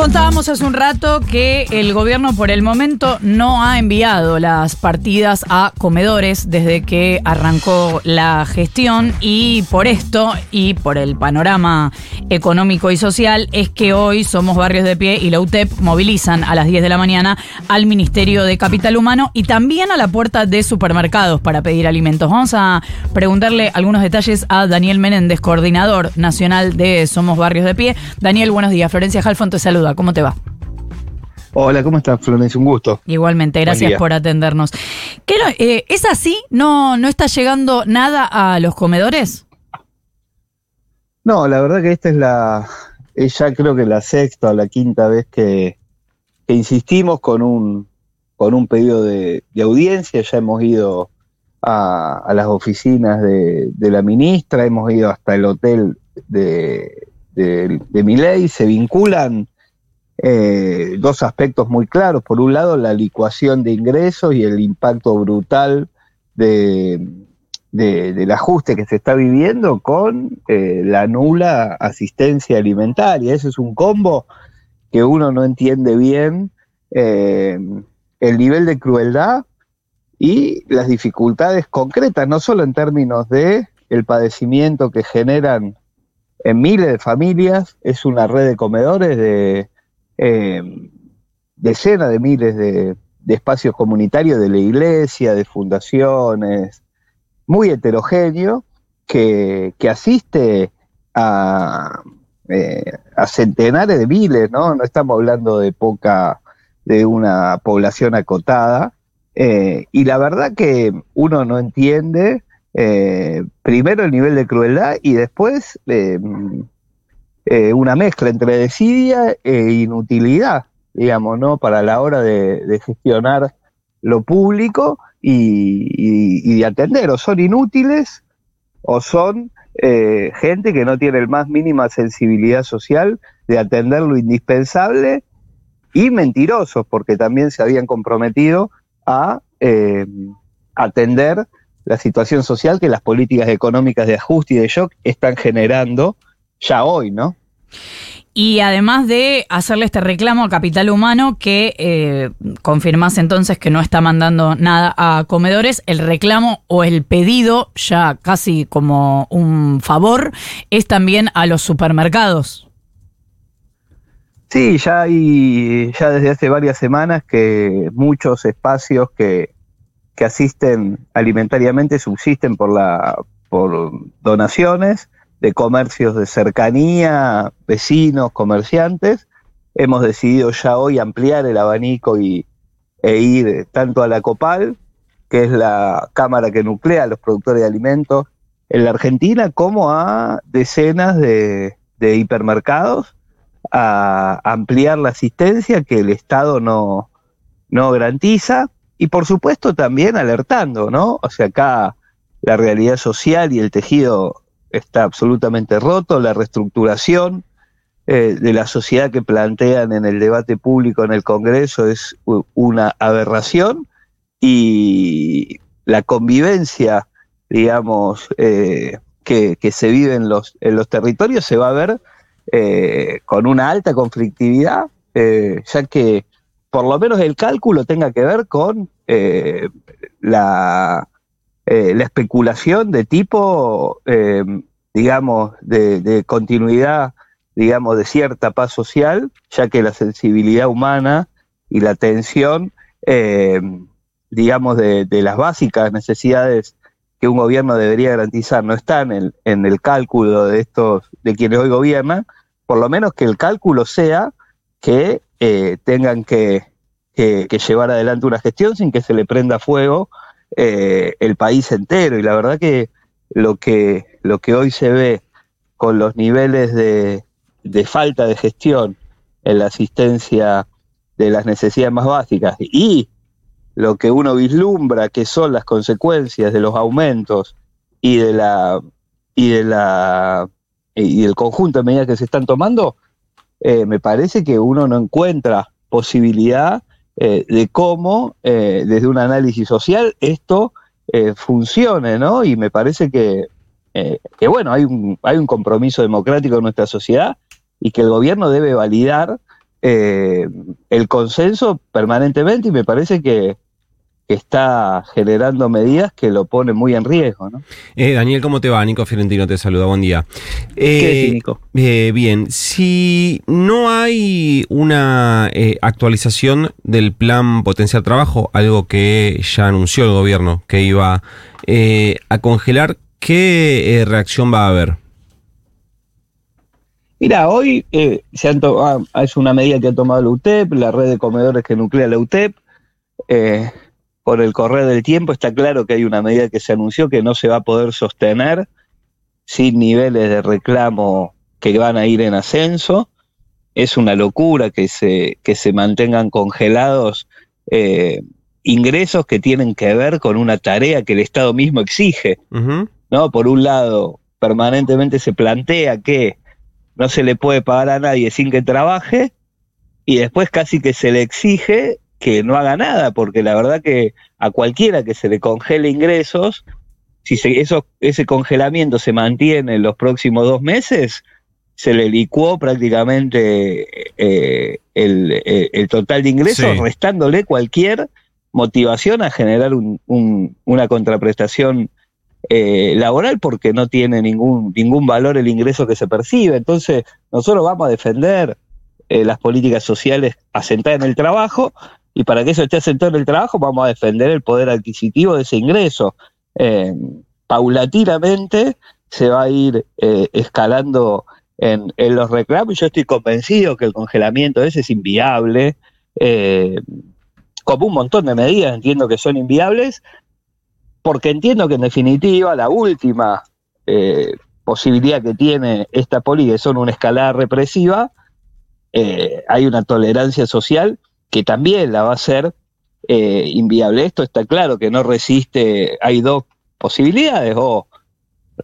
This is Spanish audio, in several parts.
Contábamos hace un rato que el gobierno por el momento no ha enviado las partidas a comedores desde que arrancó la gestión y por esto y por el panorama económico y social es que hoy Somos Barrios de Pie y la UTEP movilizan a las 10 de la mañana al Ministerio de Capital Humano y también a la puerta de supermercados para pedir alimentos. Vamos a preguntarle algunos detalles a Daniel Menéndez, coordinador nacional de Somos Barrios de Pie. Daniel, buenos días. Florencia Halfon te saluda. ¿Cómo te va? Hola, ¿cómo estás, Florencia? Un gusto. Igualmente, gracias por atendernos. ¿Qué, eh, ¿Es así? ¿No, ¿No está llegando nada a los comedores? No, la verdad que esta es la, es ya creo que la sexta o la quinta vez que, insistimos con un, con un pedido de, audiencia. Ya hemos ido a, las oficinas de, la ministra, hemos ido hasta el hotel de, de, de Miley, se vinculan eh, dos aspectos muy claros. Por un lado, la licuación de ingresos y el impacto brutal de, del ajuste que se está viviendo con eh, la nula asistencia alimentaria. Ese es un combo que uno no entiende bien eh, el nivel de crueldad y las dificultades concretas, no solo en términos de el padecimiento que generan en miles de familias, es una red de comedores de eh, decenas de miles de, espacios comunitarios de la iglesia, de fundaciones, muy heterogéneo, que, asiste a, eh, a, centenares de miles, ¿no? No estamos hablando de poca, de una población acotada. Eh, y la verdad que uno no entiende primero el nivel de crueldad y después eh, una mezcla entre desidia e inutilidad, digamos, ¿no? Para la hora de, gestionar lo público y, de atender, o son inútiles o son eh, gente que no tiene el más mínima sensibilidad social de atender lo indispensable y mentirosos, porque también se habían comprometido a eh, atender la situación social que las políticas económicas de ajuste y de shock están generando ya hoy, ¿no? Y además de hacerle este reclamo a Capital Humano, que eh, confirmas entonces que no está mandando nada a comedores, el reclamo o el pedido, ya casi como un favor, es también a los supermercados. Sí, ya hay, ya desde hace varias semanas que muchos espacios que, que asisten alimentariamente subsisten por la por donaciones de comercios de cercanía, vecinos, comerciantes. Hemos decidido ya hoy ampliar el abanico y, e ir tanto a la COPAL, que es la cámara que nuclea a los productores de alimentos en la Argentina, como a decenas de, hipermercados, a ampliar la asistencia que el Estado no, no garantiza y por supuesto también alertando, ¿no? O sea, acá la realidad social y el tejido está absolutamente roto, la reestructuración eh, de la sociedad que plantean en el debate público en el Congreso es una aberración y la convivencia, digamos, eh, que, se vive en los, en los territorios se va a ver eh, con una alta conflictividad, ya que por lo menos el cálculo tenga que ver con la eh, la especulación de tipo, eh, digamos, de, continuidad, digamos, de cierta paz social, ya que la sensibilidad humana y la atención, eh, digamos, de, las básicas necesidades que un gobierno debería garantizar no están en, en el cálculo de estos, de quienes hoy gobiernan, por lo menos que el cálculo sea que tengan que, que, llevar adelante una gestión sin que se le prenda fuego eh, el país entero. Y la verdad que lo que, lo que hoy se ve con los niveles de, de falta de gestión en la asistencia de las necesidades más básicas y lo que uno vislumbra que son las consecuencias de los aumentos y de la y de la y del conjunto de medidas que se están tomando, eh, me parece que uno no encuentra posibilidad eh, de cómo, eh, desde un análisis social, esto eh, funcione, ¿no? Y me parece que, que, bueno, hay un, hay un compromiso democrático en nuestra sociedad y que el gobierno debe validar eh, el consenso permanentemente y me parece que, está generando medidas que lo ponen muy en riesgo. ¿no? Eh, Daniel, ¿cómo te va? Nico Fiorentino te saluda, buen día. ¿Qué Nico? bien, si no hay una actualización del plan Potencial Trabajo, algo que ya anunció el gobierno que iba a congelar, ¿qué reacción va a haber? Mira, hoy eh, se han ah, es una medida que ha tomado la UTEP, la red de comedores que nuclea la UTEP. Eh, por el correr del tiempo está claro que hay una medida que se anunció que no se va a poder sostener sin niveles de reclamo que van a ir en ascenso. Es una locura que se, que se mantengan congelados eh, ingresos que tienen que ver con una tarea que el Estado mismo exige. ¿no? Por un lado, permanentemente se plantea que no se le puede pagar a nadie sin que trabaje y después casi que se le exige que no haga nada, porque la verdad que a cualquiera que se le congele ingresos, si eso, ese congelamiento se mantiene en los próximos dos meses, se le licuó prácticamente eh, el, total de ingresos, restándole cualquier motivación a generar una contraprestación eh, laboral porque no tiene ningún, ningún valor el ingreso que se percibe. Entonces, nosotros vamos a defender eh, las políticas sociales asentadas en el trabajo y para que eso esté asentado en el trabajo vamos a defender el poder adquisitivo de ese ingreso. Eh, paulatinamente se va a ir escalando en, los reclamos yo estoy convencido que el congelamiento ese es inviable. como un montón de medidas entiendo que son inviables, porque entiendo que en definitiva la última eh, posibilidad que tiene esta política son una escalada represiva, eh, hay una tolerancia social que también la va a hacer eh, inviable. Esto está claro que no resiste, hay dos posibilidades, o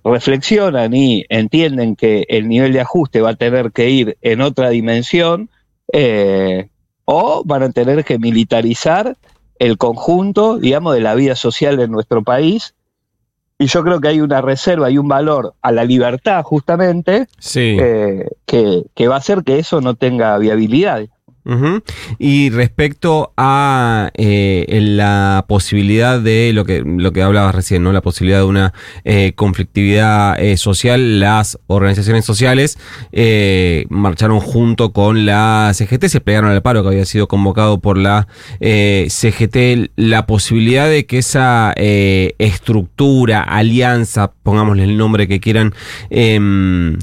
reflexionan y entienden que el nivel de ajuste va a tener que ir en otra dimensión, o van a tener que militarizar el conjunto, digamos, de la vida social de nuestro país. Y yo creo que hay una reserva y un valor a la libertad, justamente, eh, que, que, va a hacer que eso no tenga viabilidad. Y respecto a eh, la posibilidad de lo que, lo que hablabas recién, ¿no? La posibilidad de una eh, conflictividad eh, social, las organizaciones sociales marcharon junto con la CGT, se pegaron al paro que había sido convocado por la CGT, la posibilidad de que esa estructura, alianza, pongámosle el nombre que quieran, em,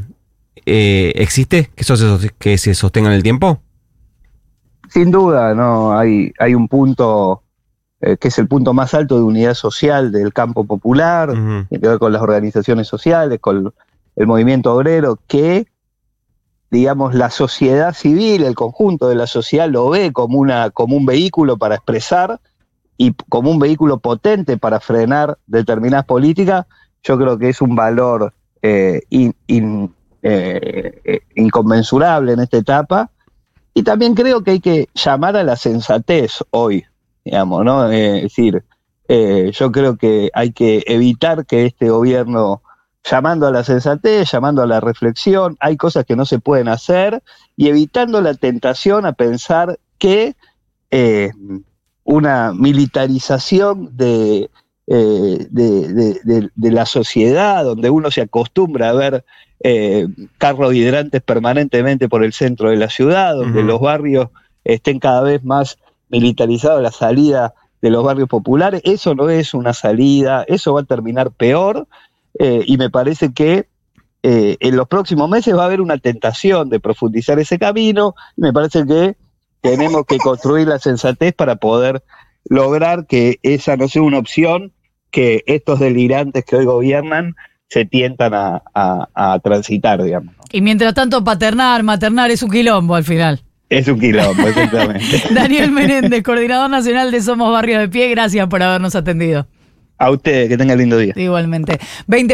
¿existe? ¿Que eso que se sostenga en el tiempo? Sin duda, no hay, hay un punto eh, que es el punto más alto de unidad social del campo popular, tiene que ver con las organizaciones sociales, con el movimiento obrero, que, digamos, la sociedad civil, el conjunto de la sociedad lo ve como, una, como un vehículo para expresar y como un vehículo potente para frenar determinadas políticas, yo creo que es un valor eh, eh, inconmensurable en esta etapa y también creo que hay que llamar a la sensatez hoy, digamos, ¿no? Eh, es decir, eh, yo creo que hay que evitar que este gobierno, llamando a la sensatez, llamando a la reflexión, hay cosas que no se pueden hacer y evitando la tentación a pensar que eh, una militarización de, de, la sociedad, donde uno se acostumbra a ver eh, carros hidrantes permanentemente por el centro de la ciudad, donde los barrios estén cada vez más militarizados, la salida de los barrios populares, eso no es una salida, eso va a terminar peor eh, y me parece que eh, en los próximos meses va a haber una tentación de profundizar ese camino y me parece que tenemos que construir la sensatez para poder lograr que esa no sea una opción que estos delirantes que hoy gobiernan se tientan a, transitar, digamos. Y mientras tanto, paternar, maternar es un quilombo al final. Es un quilombo, exactamente. Daniel Menéndez, coordinador nacional de Somos Barrio de Pie, gracias por habernos atendido. A ustedes, que tengan lindo día. Igualmente.